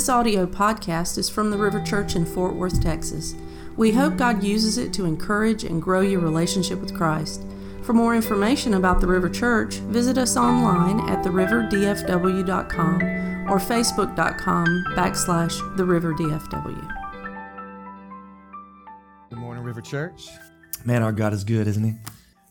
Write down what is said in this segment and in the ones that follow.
This audio podcast is from the River Church in Fort Worth, Texas. We hope God uses it to encourage and grow your relationship with Christ. For more information about the River Church, visit us online at theriverdfw.com or facebook.com backslash theriverdfw. Good morning, River Church. Man, our God is good, isn't he?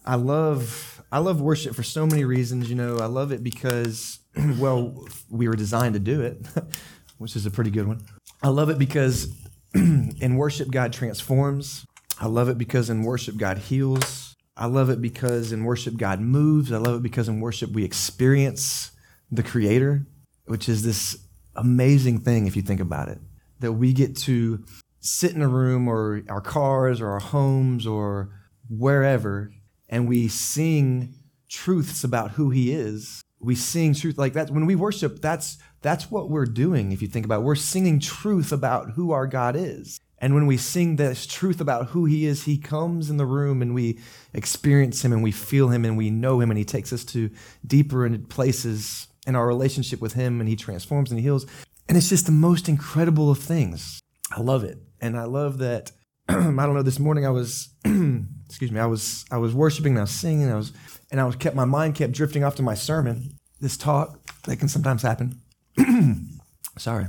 I love I love worship for so many reasons. You know, I love it because, well, we were designed to do it, which is a pretty good one. I love it because in worship, God transforms. I love it because in worship, God heals. I love it because in worship, God moves. I love it because in worship, we experience the Creator, which is this amazing thing if you think about it. That we get to sit in a room or our cars or our homes or wherever and we sing truths about who He is. We sing truth like that. When we worship, that's that's what we're doing. If you think about it, we're singing truth about who our God is. And when we sing this truth about who he is, he comes in the room and we experience him and we feel him and we know him and he takes us to deeper places in our relationship with him and he transforms and he heals. And it's just the most incredible of things. I love it. And I love that I don't know this morning I was excuse me, I was I was worshiping and I was singing, I was and I was kept my mind kept drifting off to my sermon. This talk that can sometimes happen. Sorry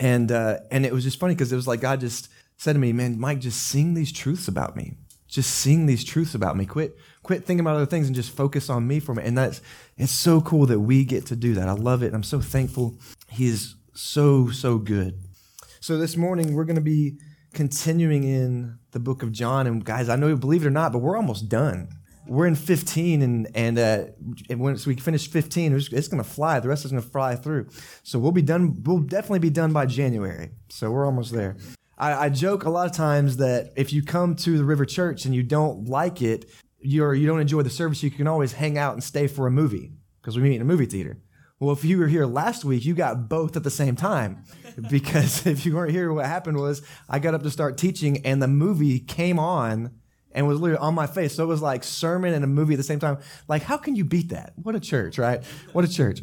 and uh, and it was just funny because it was like God just said to me, "Man, Mike, just sing these truths about me. Just sing these truths about me. Quit quit thinking about other things and just focus on me for me." And that's it's so cool that we get to do that. I love it. I'm so thankful. He is so so good. So this morning we're going to be continuing in the book of John, and guys, I know you believe it or not, but we're almost done we're in 15 and and uh, and once we finish 15 it's, it's going to fly the rest is going to fly through. So we'll be done we'll definitely be done by january. So we're almost there. I, I joke a lot of times that if you come to the river church and you don't like it you're you don't enjoy the service you can always hang out and stay for a movie because we meet in a movie theater. Well if you were here last week you got both at the same time because if you weren't here what happened was i got up to start teaching and the movie came on and was literally on my face. So it was like sermon and a movie at the same time. Like, how can you beat that? What a church, right? What a church.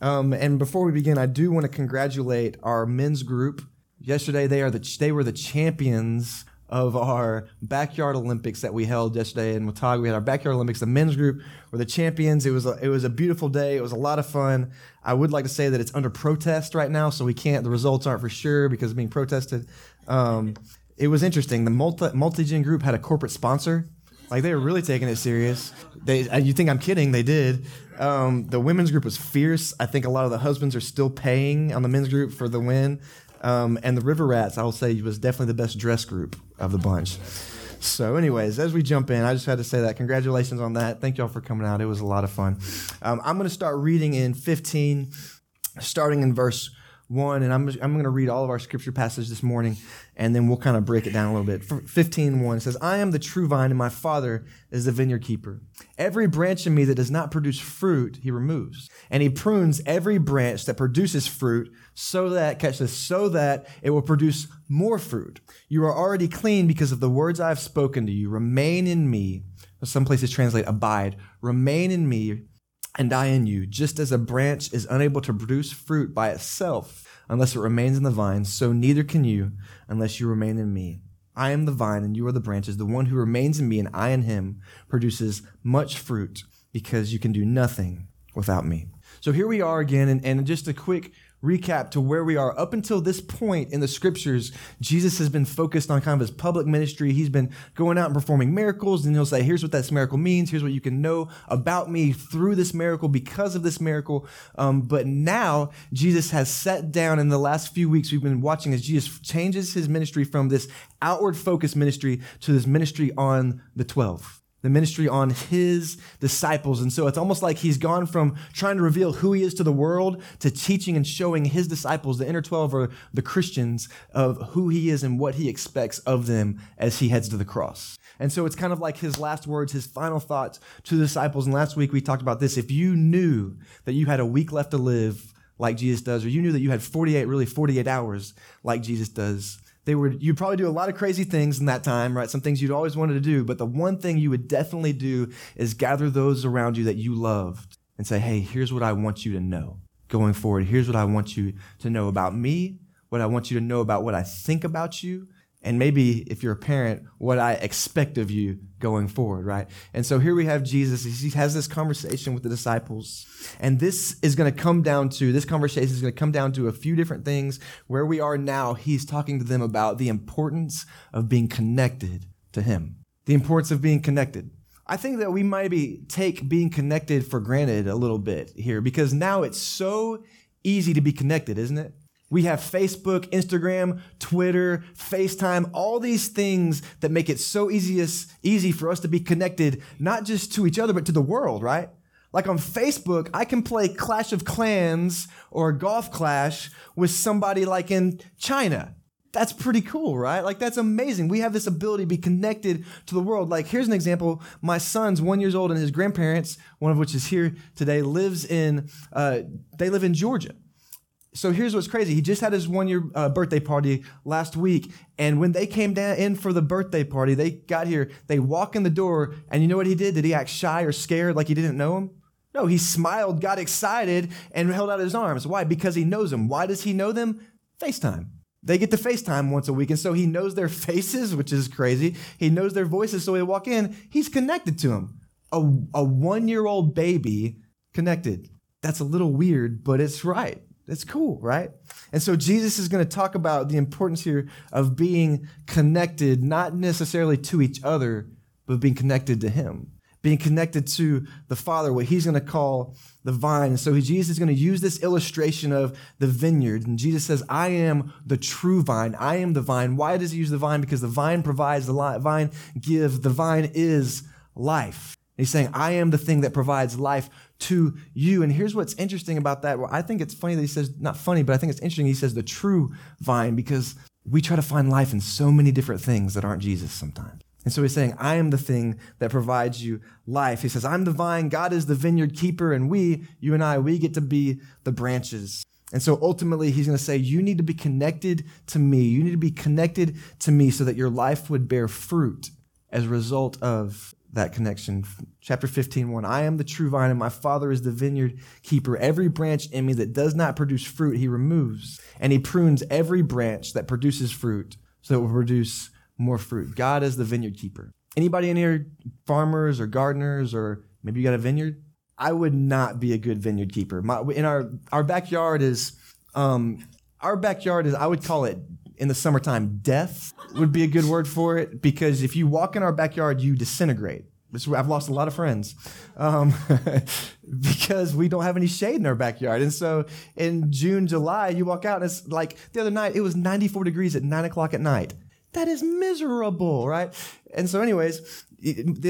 Um, and before we begin, I do want to congratulate our men's group. Yesterday, they are the they were the champions of our backyard Olympics that we held yesterday in Watauga. We had our backyard Olympics. The men's group were the champions. It was a, it was a beautiful day. It was a lot of fun. I would like to say that it's under protest right now, so we can't. The results aren't for sure because it's being protested. Um, it was interesting. The multi multi-gen group had a corporate sponsor. Like they were really taking it serious. They, you think I'm kidding? They did. Um, the women's group was fierce. I think a lot of the husbands are still paying on the men's group for the win. Um, and the River Rats, I will say, was definitely the best dress group of the bunch. So, anyways, as we jump in, I just had to say that. Congratulations on that. Thank y'all for coming out. It was a lot of fun. Um, I'm going to start reading in 15, starting in verse 1, and I'm, I'm going to read all of our scripture passage this morning, and then we'll kind of break it down a little bit. 15, 1 says, I am the true vine, and my Father is the vineyard keeper. Every branch in me that does not produce fruit, he removes. And he prunes every branch that produces fruit, so that, catch this, so that it will produce more fruit. You are already clean because of the words I have spoken to you. Remain in me. Some places translate abide. Remain in me and I in you, just as a branch is unable to produce fruit by itself unless it remains in the vine, so neither can you unless you remain in me. I am the vine and you are the branches. The one who remains in me and I in him produces much fruit because you can do nothing without me. So here we are again, and, and just a quick recap to where we are. Up until this point in the scriptures, Jesus has been focused on kind of his public ministry. He's been going out and performing miracles, and he'll say, Here's what this miracle means. Here's what you can know about me through this miracle because of this miracle. Um, but now, Jesus has sat down in the last few weeks, we've been watching as Jesus changes his ministry from this outward focused ministry to this ministry on the 12 the ministry on his disciples. And so it's almost like he's gone from trying to reveal who he is to the world to teaching and showing his disciples, the inner 12 or the Christians, of who he is and what he expects of them as he heads to the cross. And so it's kind of like his last words, his final thoughts to the disciples. And last week we talked about this. If you knew that you had a week left to live like Jesus does, or you knew that you had 48, really 48 hours like Jesus does, they would you'd probably do a lot of crazy things in that time right some things you'd always wanted to do but the one thing you would definitely do is gather those around you that you loved and say hey here's what i want you to know going forward. Here's what I want you to know about me, what I want you to know about what I think about you, and maybe if you're a parent, what I expect of you going forward, right? And so here we have Jesus. He has this conversation with the disciples. And this is going to come down to, this conversation is going to come down to a few different things. Where we are now, he's talking to them about the importance of being connected to him, the importance of being connected. I think that we maybe take being connected for granted a little bit here because now it's so easy to be connected, isn't it? We have Facebook, Instagram, Twitter, FaceTime, all these things that make it so easiest, easy for us to be connected, not just to each other, but to the world, right? Like on Facebook, I can play Clash of Clans or Golf Clash with somebody like in China. That's pretty cool, right? Like that's amazing. We have this ability to be connected to the world. Like here's an example. My son's one years old and his grandparents, one of which is here today, lives in, uh, they live in Georgia so here's what's crazy. He just had his one year uh, birthday party last week. And when they came down in for the birthday party, they got here, they walk in the door, and you know what he did? Did he act shy or scared like he didn't know him? No, he smiled, got excited, and held out his arms. Why? Because he knows them. Why does he know them? FaceTime. They get to FaceTime once a week, and so he knows their faces, which is crazy. He knows their voices, so he walk in, he's connected to them. A, a one year old baby connected. That's a little weird, but it's right. That's cool, right? And so Jesus is going to talk about the importance here of being connected, not necessarily to each other, but being connected to Him, being connected to the Father, what He's going to call the vine. And so Jesus is going to use this illustration of the vineyard. And Jesus says, I am the true vine. I am the vine. Why does He use the vine? Because the vine provides, the vine gives, the vine is life. He's saying, I am the thing that provides life to you. And here's what's interesting about that. Well, I think it's funny that he says, not funny, but I think it's interesting. He says the true vine because we try to find life in so many different things that aren't Jesus sometimes. And so he's saying, I am the thing that provides you life. He says, I'm the vine, God is the vineyard keeper, and we, you and I, we get to be the branches. And so ultimately, he's going to say, You need to be connected to me. You need to be connected to me so that your life would bear fruit as a result of that connection. Chapter 15, 1. I am the true vine, and my Father is the vineyard keeper. Every branch in me that does not produce fruit, he removes. And he prunes every branch that produces fruit so it will produce more fruit. God is the vineyard keeper. Anybody in here, farmers or gardeners, or maybe you got a vineyard? I would not be a good vineyard keeper. My, in our, our backyard is, um, our backyard is, I would call it in the summertime, death would be a good word for it because if you walk in our backyard, you disintegrate. I've lost a lot of friends um, because we don't have any shade in our backyard. And so in June, July, you walk out and it's like the other night, it was 94 degrees at nine o'clock at night. That is miserable, right? And so, anyways,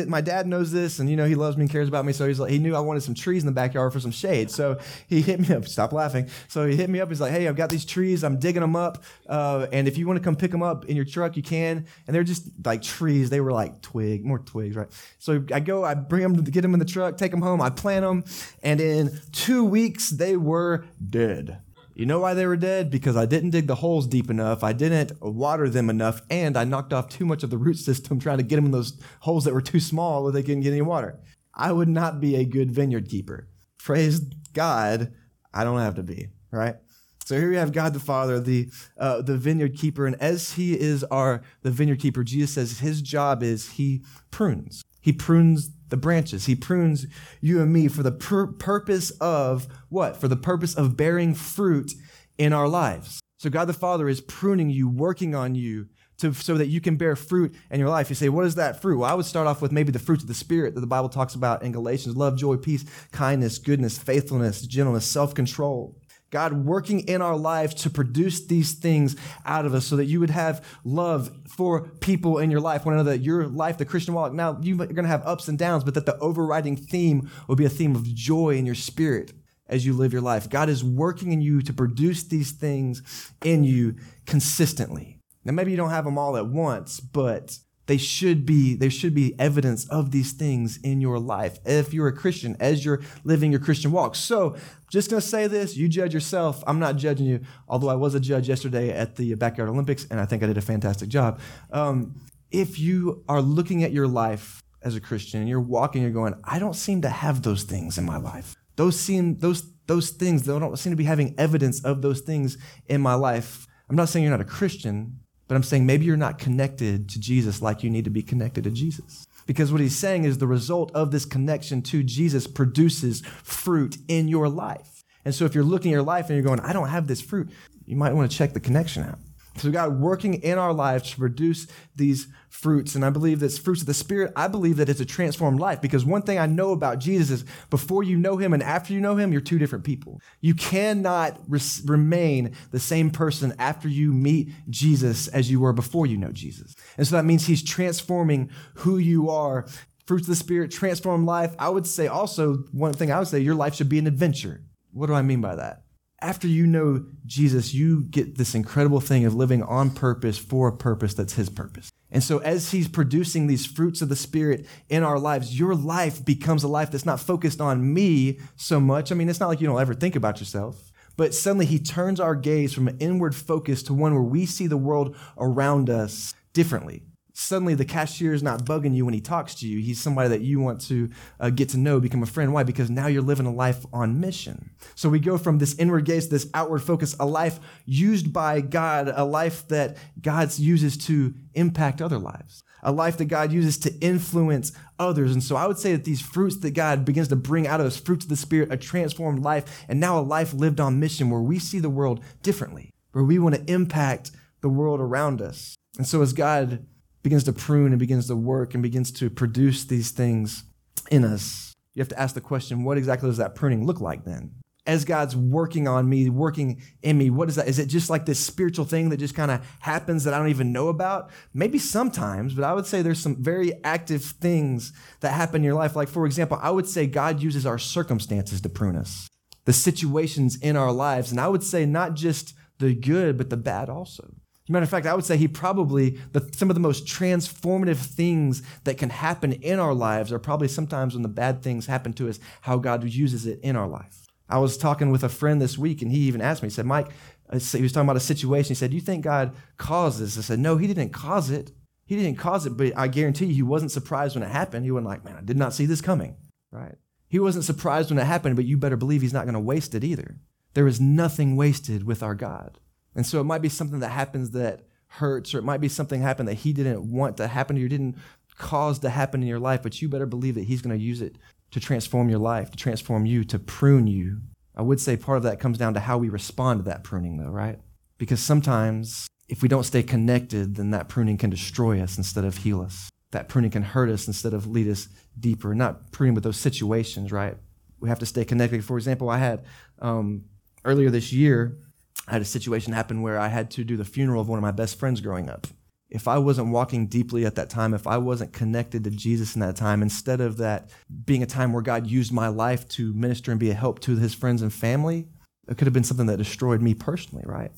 my dad knows this and you know he loves me and cares about me. So he's like he knew i wanted some trees in the backyard for some shade. So he hit me up stop laughing. So he hit me up. He's like hey i've got these trees. I'm digging them up uh, and if you want to come pick them up in your truck you can. And they're just like trees. They were like twig more twigs right? So i go i bring them to get them in the truck take them home i plant them and in two weeks they were dead you know why they were dead? Because I didn't dig the holes deep enough, I didn't water them enough, and I knocked off too much of the root system trying to get them in those holes that were too small where they couldn't get any water. I would not be a good vineyard keeper. Praise God, I don't have to be, right? So here we have God the Father, the uh, the vineyard keeper, and as He is our the vineyard keeper, Jesus says His job is He prunes. He prunes the branches. He prunes you and me for the pur- purpose of what? For the purpose of bearing fruit in our lives. So God the Father is pruning you, working on you to, so that you can bear fruit in your life. You say, what is that fruit? Well, I would start off with maybe the fruits of the Spirit that the Bible talks about in Galatians love, joy, peace, kindness, goodness, faithfulness, gentleness, self control. God working in our lives to produce these things out of us so that you would have love for people in your life, one another, your life, the Christian walk. Now, you're going to have ups and downs, but that the overriding theme will be a theme of joy in your spirit as you live your life. God is working in you to produce these things in you consistently. Now, maybe you don't have them all at once, but they should be there should be evidence of these things in your life. If you're a christian as you're living your christian walk. So just going to say this you judge yourself. I'm not judging you although i was a judge yesterday at the backyard olympics and i think i did a fantastic job. Um, if you are looking at your life as a christian and you're walking you're going i don't seem to have those things in my life. Those seem those those things they don't seem to be having evidence of those things in my life. I'm not saying you're not a Christian, but I'm saying maybe you're not connected to Jesus like you need to be connected to Jesus. Because what he's saying is the result of this connection to Jesus produces fruit in your life. And so if you're looking at your life and you're going, I don't have this fruit, you might want to check the connection out. So God working in our lives to produce these fruits. And I believe that's fruits of the Spirit. I believe that it's a transformed life because one thing I know about Jesus is before you know him and after you know him, you're two different people. You cannot res- remain the same person after you meet Jesus as you were before you know Jesus. And so that means he's transforming who you are. Fruits of the Spirit, transform life. I would say also, one thing I would say, your life should be an adventure. What do I mean by that? After you know Jesus, you get this incredible thing of living on purpose for a purpose that's His purpose. And so, as He's producing these fruits of the Spirit in our lives, your life becomes a life that's not focused on me so much. I mean, it's not like you don't ever think about yourself, but suddenly He turns our gaze from an inward focus to one where we see the world around us differently suddenly the cashier is not bugging you when he talks to you. He's somebody that you want to uh, get to know, become a friend. Why? Because now you're living a life on mission. So we go from this inward gaze this outward focus, a life used by God, a life that God uses to impact other lives, a life that God uses to influence others. And so I would say that these fruits that God begins to bring out of us, fruits of the Spirit, a transformed life, and now a life lived on mission where we see the world differently, where we want to impact the world around us. And so as God begins to prune and begins to work and begins to produce these things in us, you have to ask the question what exactly does that pruning look like then? As God's working on me, working in me, what is that? Is it just like this spiritual thing that just kind of happens that I don't even know about? Maybe sometimes, but I would say there's some very active things that happen in your life. Like, for example, I would say God uses our circumstances to prune us, the situations in our lives. And I would say not just the good, but the bad also matter of fact, I would say he probably, the, some of the most transformative things that can happen in our lives are probably sometimes when the bad things happen to us, how God uses it in our life. I was talking with a friend this week, and he even asked me, he said, Mike, he was talking about a situation. He said, Do you think God caused this? I said, No, he didn't cause it. He didn't cause it, but I guarantee you, he wasn't surprised when it happened. He wasn't like, Man, I did not see this coming, right? He wasn't surprised when it happened, but you better believe he's not going to waste it either. There is nothing wasted with our God. And so it might be something that happens that hurts, or it might be something happen that he didn't want to happen to you, didn't cause to happen in your life, but you better believe that he's going to use it to transform your life, to transform you, to prune you. I would say part of that comes down to how we respond to that pruning, though, right? Because sometimes if we don't stay connected, then that pruning can destroy us instead of heal us. That pruning can hurt us instead of lead us deeper. Not pruning, but those situations, right? We have to stay connected. For example, I had um, earlier this year, I had a situation happen where I had to do the funeral of one of my best friends growing up. If I wasn't walking deeply at that time, if I wasn't connected to Jesus in that time, instead of that being a time where God used my life to minister and be a help to his friends and family, it could have been something that destroyed me personally, right?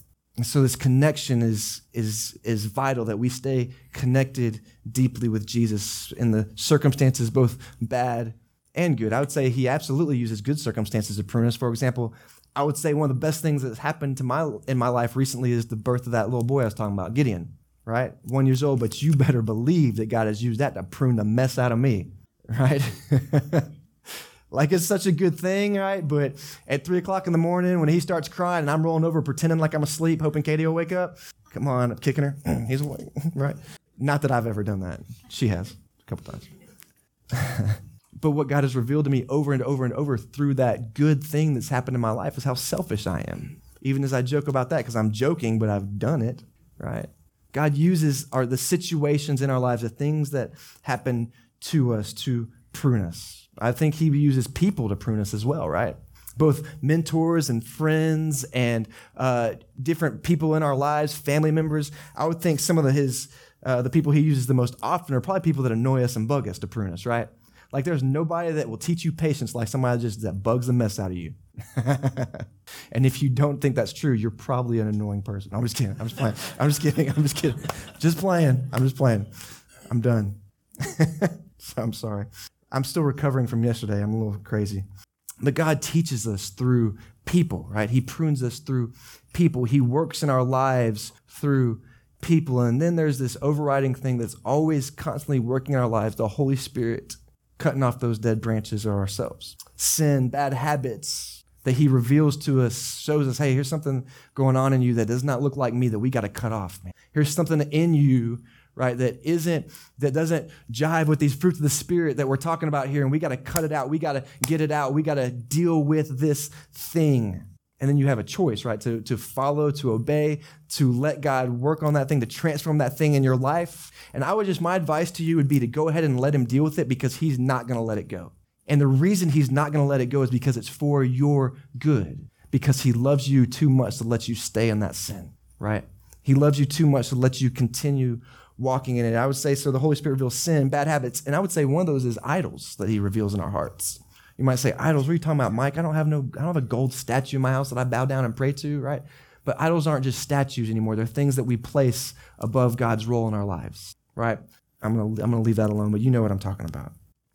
So this connection is, is, is vital that we stay connected deeply with Jesus in the circumstances, both bad and good. I would say he absolutely uses good circumstances to prune us. For example, I would say one of the best things that's happened to my in my life recently is the birth of that little boy I was talking about, Gideon, right? One years old, but you better believe that God has used that to prune the mess out of me, right? like it's such a good thing, right? But at three o'clock in the morning when he starts crying and I'm rolling over pretending like I'm asleep, hoping Katie will wake up, come on, I'm kicking her. He's awake, right? Not that I've ever done that. She has a couple times. But what God has revealed to me over and over and over through that good thing that's happened in my life is how selfish I am. Even as I joke about that, because I'm joking, but I've done it, right? God uses our, the situations in our lives, the things that happen to us to prune us. I think He uses people to prune us as well, right? Both mentors and friends and uh, different people in our lives, family members. I would think some of the, his uh, the people He uses the most often are probably people that annoy us and bug us to prune us, right? Like there's nobody that will teach you patience like somebody just that bugs the mess out of you. and if you don't think that's true, you're probably an annoying person. I'm just kidding. I'm just playing. I'm just kidding. I'm just kidding. Just playing. I'm just playing. I'm done. so I'm sorry. I'm still recovering from yesterday. I'm a little crazy. But God teaches us through people, right? He prunes us through people. He works in our lives through people. And then there's this overriding thing that's always constantly working in our lives the Holy Spirit cutting off those dead branches are ourselves. Sin, bad habits that he reveals to us, shows us, hey, here's something going on in you that does not look like me that we got to cut off, man. Here's something in you right that isn't that doesn't jive with these fruits of the spirit that we're talking about here and we got to cut it out we got to get it out we got to deal with this thing and then you have a choice, right? To, to follow, to obey, to let God work on that thing, to transform that thing in your life. And I would just, my advice to you would be to go ahead and let Him deal with it because He's not going to let it go. And the reason He's not going to let it go is because it's for your good, because He loves you too much to let you stay in that sin, right? He loves you too much to let you continue walking in it. I would say, so the Holy Spirit reveals sin, bad habits. And I would say one of those is idols that He reveals in our hearts. You might say, idols, what are you talking about, Mike? I don't have no, I don't have a gold statue in my house that I bow down and pray to, right? But idols aren't just statues anymore. They're things that we place above God's role in our lives, right? I'm gonna, I'm gonna leave that alone, but you know what I'm talking about.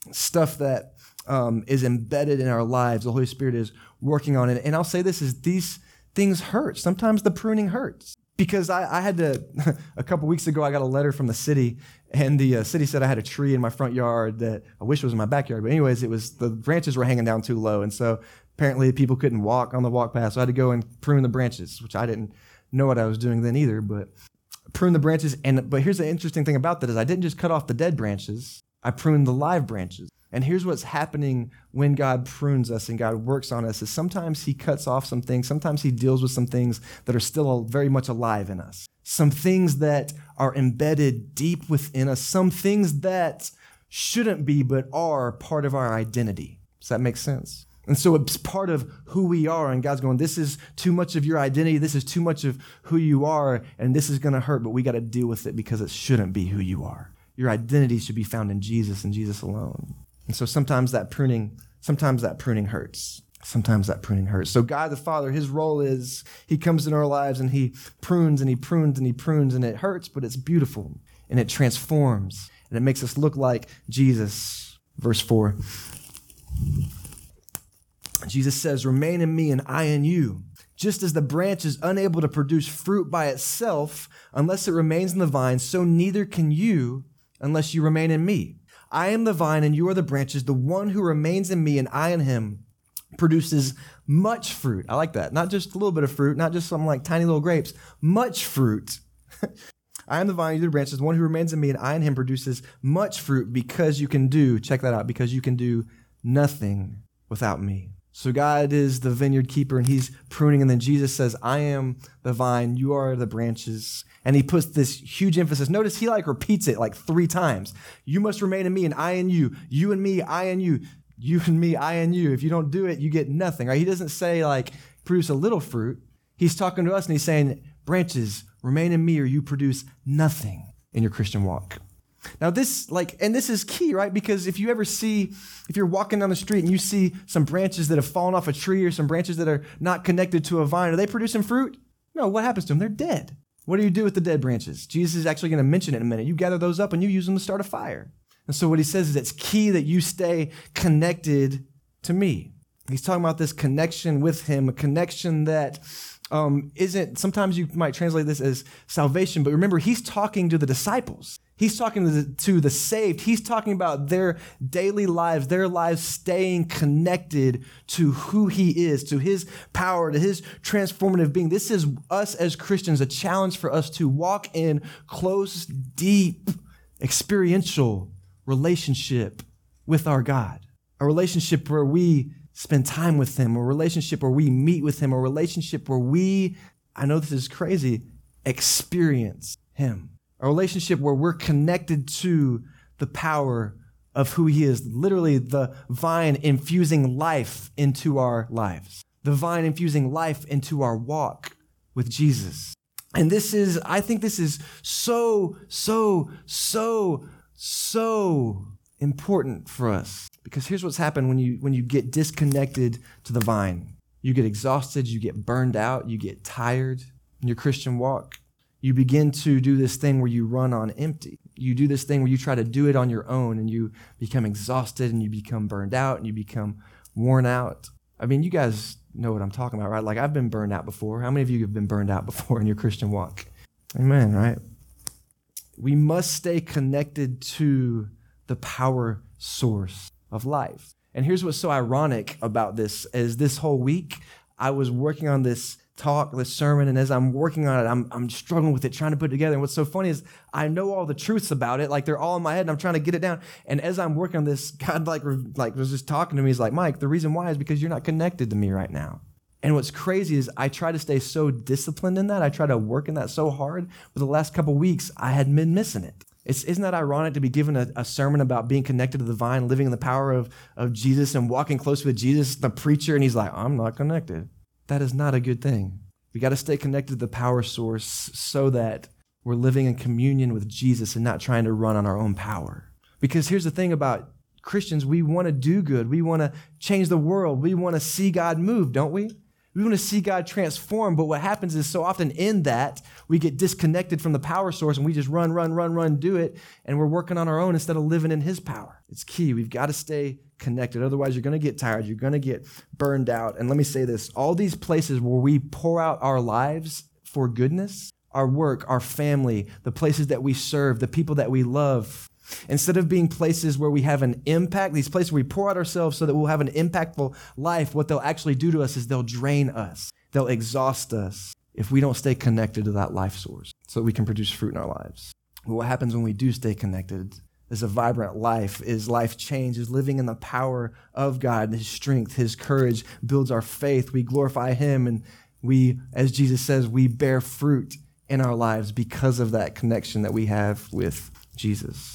Stuff that um, is embedded in our lives. The Holy Spirit is working on it. And I'll say this is these things hurt. Sometimes the pruning hurts because I, I, had to a couple weeks ago i got a letter from the city and the uh, city said i had a tree in my front yard that i wish was in my backyard but anyways it was the branches were hanging down too low and so apparently people couldn't walk on the walk path so i had to go and prune the branches which i didn't know what i was doing then either but prune the branches and but here's the interesting thing about that is i didn't just cut off the dead branches i pruned the live branches and here's what's happening when God prunes us and God works on us is sometimes he cuts off some things, sometimes he deals with some things that are still very much alive in us. Some things that are embedded deep within us, some things that shouldn't be but are part of our identity. Does that make sense? And so it's part of who we are. And God's going, this is too much of your identity. This is too much of who you are. And this is going to hurt, but we got to deal with it because it shouldn't be who you are. Your identity should be found in Jesus and Jesus alone. And so sometimes that pruning, sometimes that pruning hurts. Sometimes that pruning hurts. So God the Father, his role is he comes in our lives and he prunes and he prunes and he prunes and it hurts, but it's beautiful and it transforms and it makes us look like Jesus. Verse 4. Jesus says, Remain in me and I in you. Just as the branch is unable to produce fruit by itself unless it remains in the vine, so neither can you unless you remain in me. I am the vine and you are the branches. The one who remains in me and I in him produces much fruit. I like that. Not just a little bit of fruit, not just some like tiny little grapes, much fruit. I am the vine, you are the branches. The one who remains in me and I in him produces much fruit because you can do, check that out, because you can do nothing without me. So God is the vineyard keeper and he's pruning. And then Jesus says, I am the vine, you are the branches. And he puts this huge emphasis. Notice he like repeats it like three times. You must remain in me and I in you. You and me, I and you. You and me, I and you. If you don't do it, you get nothing, right? He doesn't say like produce a little fruit. He's talking to us and he's saying, branches, remain in me or you produce nothing in your Christian walk. Now, this, like, and this is key, right? Because if you ever see, if you're walking down the street and you see some branches that have fallen off a tree or some branches that are not connected to a vine, are they producing fruit? No, what happens to them? They're dead. What do you do with the dead branches? Jesus is actually going to mention it in a minute. You gather those up and you use them to start a fire. And so, what he says is it's key that you stay connected to me. He's talking about this connection with him, a connection that um, not sometimes you might translate this as salvation, but remember, he's talking to the disciples. He's talking to the, to the, saved. He's talking about their daily lives, their lives staying connected to who he is, to his power, to his transformative being. This is us as Christians, a challenge for us to walk in close, deep, experiential relationship with our God. A relationship where we spend time with him, a relationship where we meet with him, a relationship where we, I know this is crazy, experience him. A relationship where we're connected to the power of who he is, literally the vine infusing life into our lives, the vine infusing life into our walk with Jesus. And this is, I think this is so, so, so, so important for us because here's what's happened when you when you get disconnected to the vine. You get exhausted, you get burned out, you get tired in your Christian walk. You begin to do this thing where you run on empty. You do this thing where you try to do it on your own and you become exhausted and you become burned out and you become worn out. I mean, you guys know what I'm talking about, right? Like I've been burned out before. How many of you have been burned out before in your Christian walk? Amen, right? We must stay connected to the power source of life. And here's what's so ironic about this is this whole week I was working on this talk, this sermon, and as I'm working on it, I'm, I'm struggling with it, trying to put it together. And what's so funny is I know all the truths about it, like they're all in my head, and I'm trying to get it down. And as I'm working on this, God like like was just talking to me. He's like, Mike, the reason why is because you're not connected to me right now. And what's crazy is I try to stay so disciplined in that. I try to work in that so hard. But the last couple weeks, I had been missing it. It's, isn't that ironic to be given a, a, sermon about being connected to the vine, living in the power of, of Jesus, and walking close with Jesus, the preacher, and he's like, I'm not connected. That is not a good thing. We got to stay connected to the power source so that we're living in communion with Jesus and not trying to run on our own power. Because here's the thing about Christians we want to do good, we want to change the world, we want to see God move, don't we? We want to see God transform, but what happens is so often in that, we get disconnected from the power source and we just run, run, run, run, do it, and we're working on our own instead of living in His power. It's key. We've got to stay connected. Otherwise, you're going to get tired. You're going to get burned out. And let me say this all these places where we pour out our lives for goodness, our work, our family, the places that we serve, the people that we love, Instead of being places where we have an impact, these places where we pour out ourselves so that we'll have an impactful life, what they'll actually do to us is they'll drain us. They'll exhaust us if we don't stay connected to that life source so that we can produce fruit in our lives. But what happens when we do stay connected is a vibrant life, is life change, is living in the power of God, His strength, His courage builds our faith. We glorify Him, and we, as Jesus says, we bear fruit in our lives because of that connection that we have with Jesus.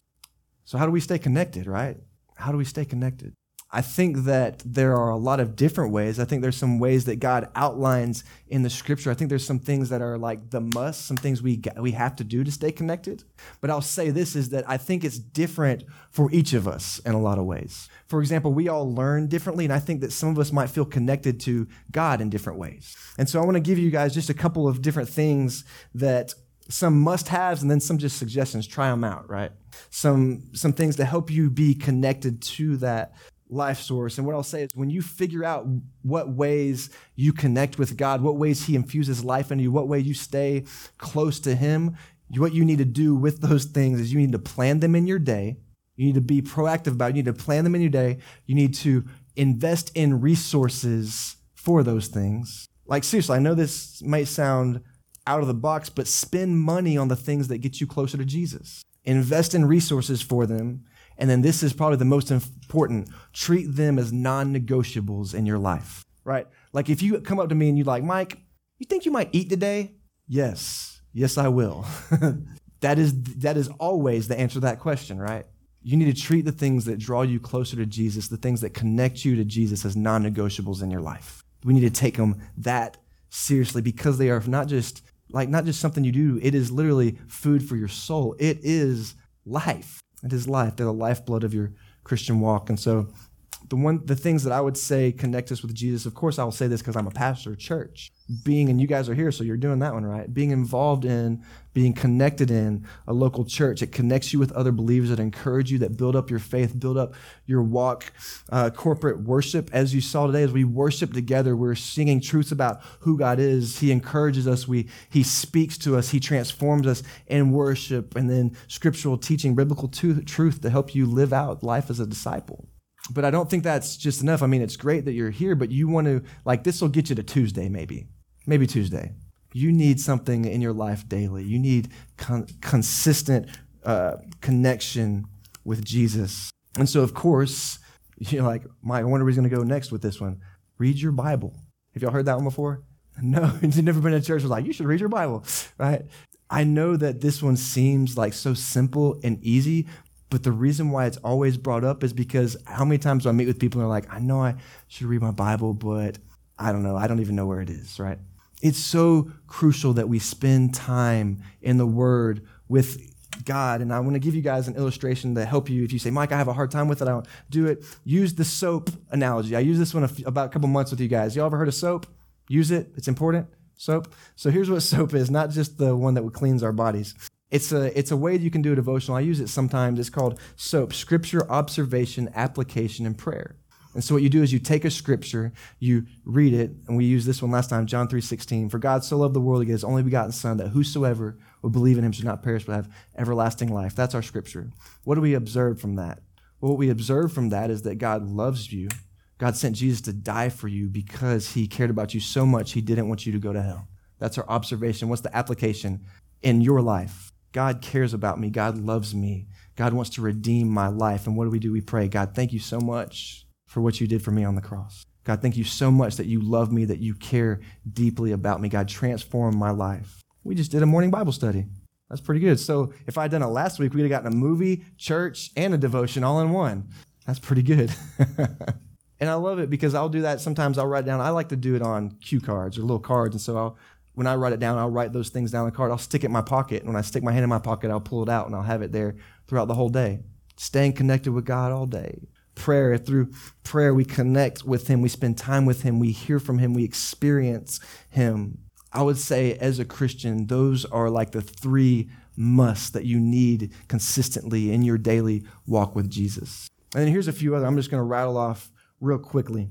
So, how do we stay connected, right? How do we stay connected? I think that there are a lot of different ways. I think there's some ways that God outlines in the scripture. I think there's some things that are like the must, some things we we have to do to stay connected. But I'll say this is that I think it's different for each of us in a lot of ways. For example, we all learn differently and I think that some of us might feel connected to God in different ways. And so I want to give you guys just a couple of different things that some must-haves and then some just suggestions. Try them out, right? Some some things to help you be connected to that life source. And what I'll say is when you figure out what ways you connect with God, what ways He infuses life into you, what way you stay close to Him, what you need to do with those things is you need to plan them in your day. You need to be proactive about it. You need to plan them in your day. You need to invest in resources for those things. Like, seriously, I know this might sound out of the box, but spend money on the things that get you closer to Jesus. Invest in resources for them. And then this is probably the most important treat them as non negotiables in your life, right? Like if you come up to me and you're like, Mike, you think you might eat today? Yes. Yes, I will. that is that is always the answer to that question, right? You need to treat the things that draw you closer to Jesus, the things that connect you to Jesus as non-negotiables in your life. We need to take them that seriously because they are not just like not just something you do, it is literally food for your soul. It is life. It is life. They're the lifeblood of your Christian walk. And so the one the things that I would say connect us with Jesus, of course I will say this because I'm a pastor of church being, and you guys are here, so you're doing that one right. Being involved in, being connected in a local church, it connects you with other believers that encourage you, that build up your faith, build up your walk. Uh, corporate worship, as you saw today, as we worship together, we're singing truths about who God is. He encourages us. We He speaks to us. He transforms us in worship, and then scriptural teaching, biblical truth to help you live out life as a disciple but I don't think that's just enough. I mean, it's great that you're here, but you want to, like, this will get you to Tuesday, maybe maybe Tuesday. You need something in your life daily. You need con- consistent uh, connection with Jesus. And so, of course, you're like, Mike, I wonder where he's going to go next with this one. Read your Bible. Have y'all heard that one before? No, you've never been to church. Was like, you should read your Bible, right? I know that this one seems like so simple and easy, but the reason why it's always brought up is because how many times do I meet with people and they're like, I know I should read my Bible, but I don't know. I don't even know where it is, right? It's so crucial that we spend time in the Word with God. And I want to give you guys an illustration to help you. If you say, Mike, I have a hard time with it, I don't do it. Use the soap analogy. I use this one about a couple months with you guys. Y'all ever heard of soap? Use it. It's important. Soap. So here's what soap is, not just the one that cleans our bodies. It's a, it's a way you can do a devotional. I use it sometimes. It's called SOAP, Scripture, Observation, Application, and Prayer. And so what you do is you take a scripture, you read it, and we used this one last time, John 3.16. For God so loved the world, he gave his only begotten son, that whosoever would believe in him should not perish but have everlasting life. That's our scripture. What do we observe from that? What we observe from that is that God loves you. God sent Jesus to die for you because he cared about you so much he didn't want you to go to hell. That's our observation. What's the application in your life? God cares about me. God loves me. God wants to redeem my life. And what do we do? We pray, God, thank you so much for what you did for me on the cross. God, thank you so much that you love me, that you care deeply about me. God, transform my life. We just did a morning Bible study. That's pretty good. So if I'd done it last week, we'd have gotten a movie, church, and a devotion all in one. That's pretty good. and I love it because I'll do that. Sometimes I'll write down, I like to do it on cue cards or little cards. And so I'll, when I write it down, I'll write those things down on the card. I'll stick it in my pocket. And when I stick my hand in my pocket, I'll pull it out and I'll have it there throughout the whole day. Staying connected with God all day. Prayer, through prayer, we connect with Him. We spend time with Him. We hear from Him. We experience Him. I would say, as a Christian, those are like the three musts that you need consistently in your daily walk with Jesus. And then here's a few other, I'm just going to rattle off real quickly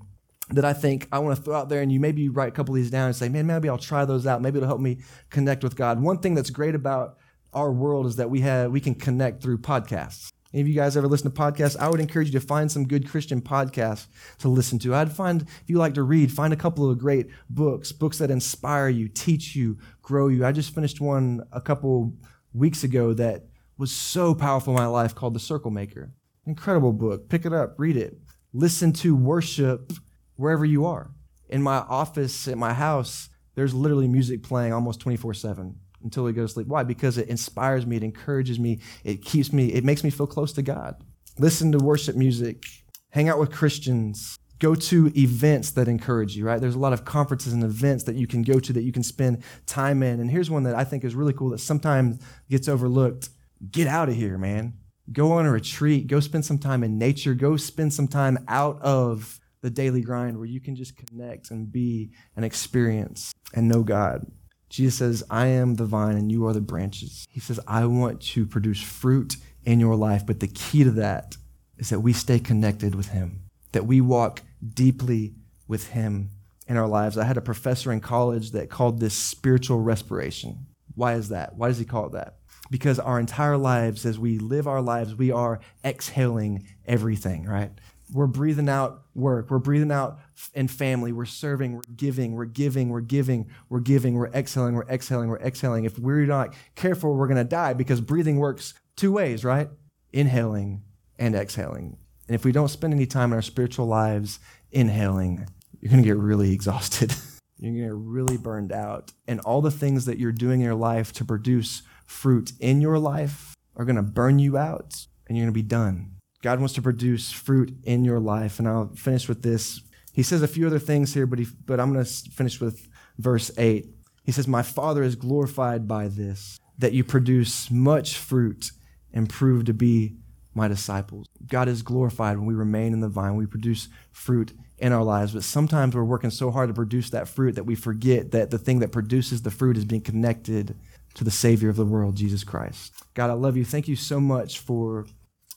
that I think I want to throw out there, and you maybe write a couple of these down and say, man, maybe I'll try those out. Maybe it'll help me connect with God. One thing that's great about our world is that we have we can connect through podcasts. Any of you guys ever listen to podcasts? I would encourage you to find some good Christian podcasts to listen to. I'd find, if you like to read, find a couple of great books, books that inspire you, teach you, grow you. I just finished one a couple weeks ago that was so powerful in my life called The Circle Maker. Incredible book. Pick it up, read it. Listen to worship wherever you are. In my office, at my house, there's literally music playing almost 24 7 until we go to sleep. Why? Because it inspires me, it encourages me, it keeps me, it makes me feel close to God. Listen to worship music, hang out with Christians, go to events that encourage you, right? There's a lot of conferences and events that you can go to that you can spend time in. And here's one that I think is really cool that sometimes gets overlooked. Get out of here, man. Go on a retreat, go spend some time in nature, go spend some time out of the daily grind where you can just connect and be and experience and know God. Jesus says, I am the vine and you are the branches. He says, I want to produce fruit in your life, but the key to that is that we stay connected with Him, that we walk deeply with Him in our lives. I had a professor in college that called this spiritual respiration. Why is that? Why does he call it that? Because our entire lives, as we live our lives, we are exhaling everything, right? We're breathing out work. We're breathing out in family. We're serving. We're giving. We're giving. We're giving. We're giving. We're exhaling. We're exhaling. We're exhaling. If we're not careful, we're going to die because breathing works two ways, right? Inhaling and exhaling. And if we don't spend any time in our spiritual lives inhaling, you're going to get really exhausted. you're going to get really burned out. And all the things that you're doing in your life to produce fruit in your life are going to burn you out and you're going to be done. God wants to produce fruit in your life. And I'll finish with this. He says a few other things here, but, he, but I'm going to finish with verse 8. He says, My Father is glorified by this, that you produce much fruit and prove to be my disciples. God is glorified when we remain in the vine, we produce fruit in our lives. But sometimes we're working so hard to produce that fruit that we forget that the thing that produces the fruit is being connected to the Savior of the world, Jesus Christ. God, I love you. Thank you so much for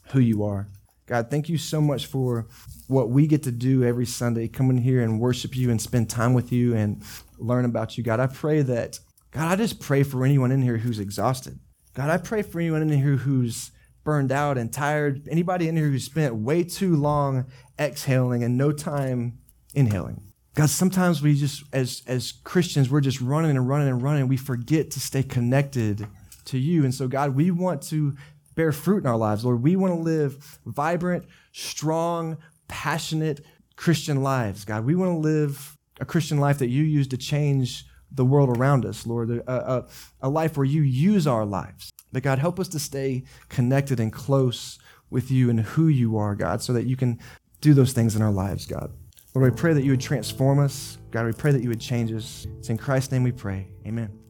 who you are. God, thank you so much for what we get to do every Sunday, come in here and worship you and spend time with you and learn about you. God, I pray that, God, I just pray for anyone in here who's exhausted. God, I pray for anyone in here who's burned out and tired. Anybody in here who spent way too long exhaling and no time inhaling. God, sometimes we just, as, as Christians, we're just running and running and running. We forget to stay connected to you. And so, God, we want to bear fruit in our lives. Lord, we want to live vibrant, strong, passionate Christian lives. God, we want to live a Christian life that you use to change the world around us, Lord, a, a, a life where you use our lives. But God, help us to stay connected and close with you and who you are, God, so that you can do those things in our lives, God. Lord, we pray that you would transform us. God, we pray that you would change us. It's in Christ's name we pray. Amen.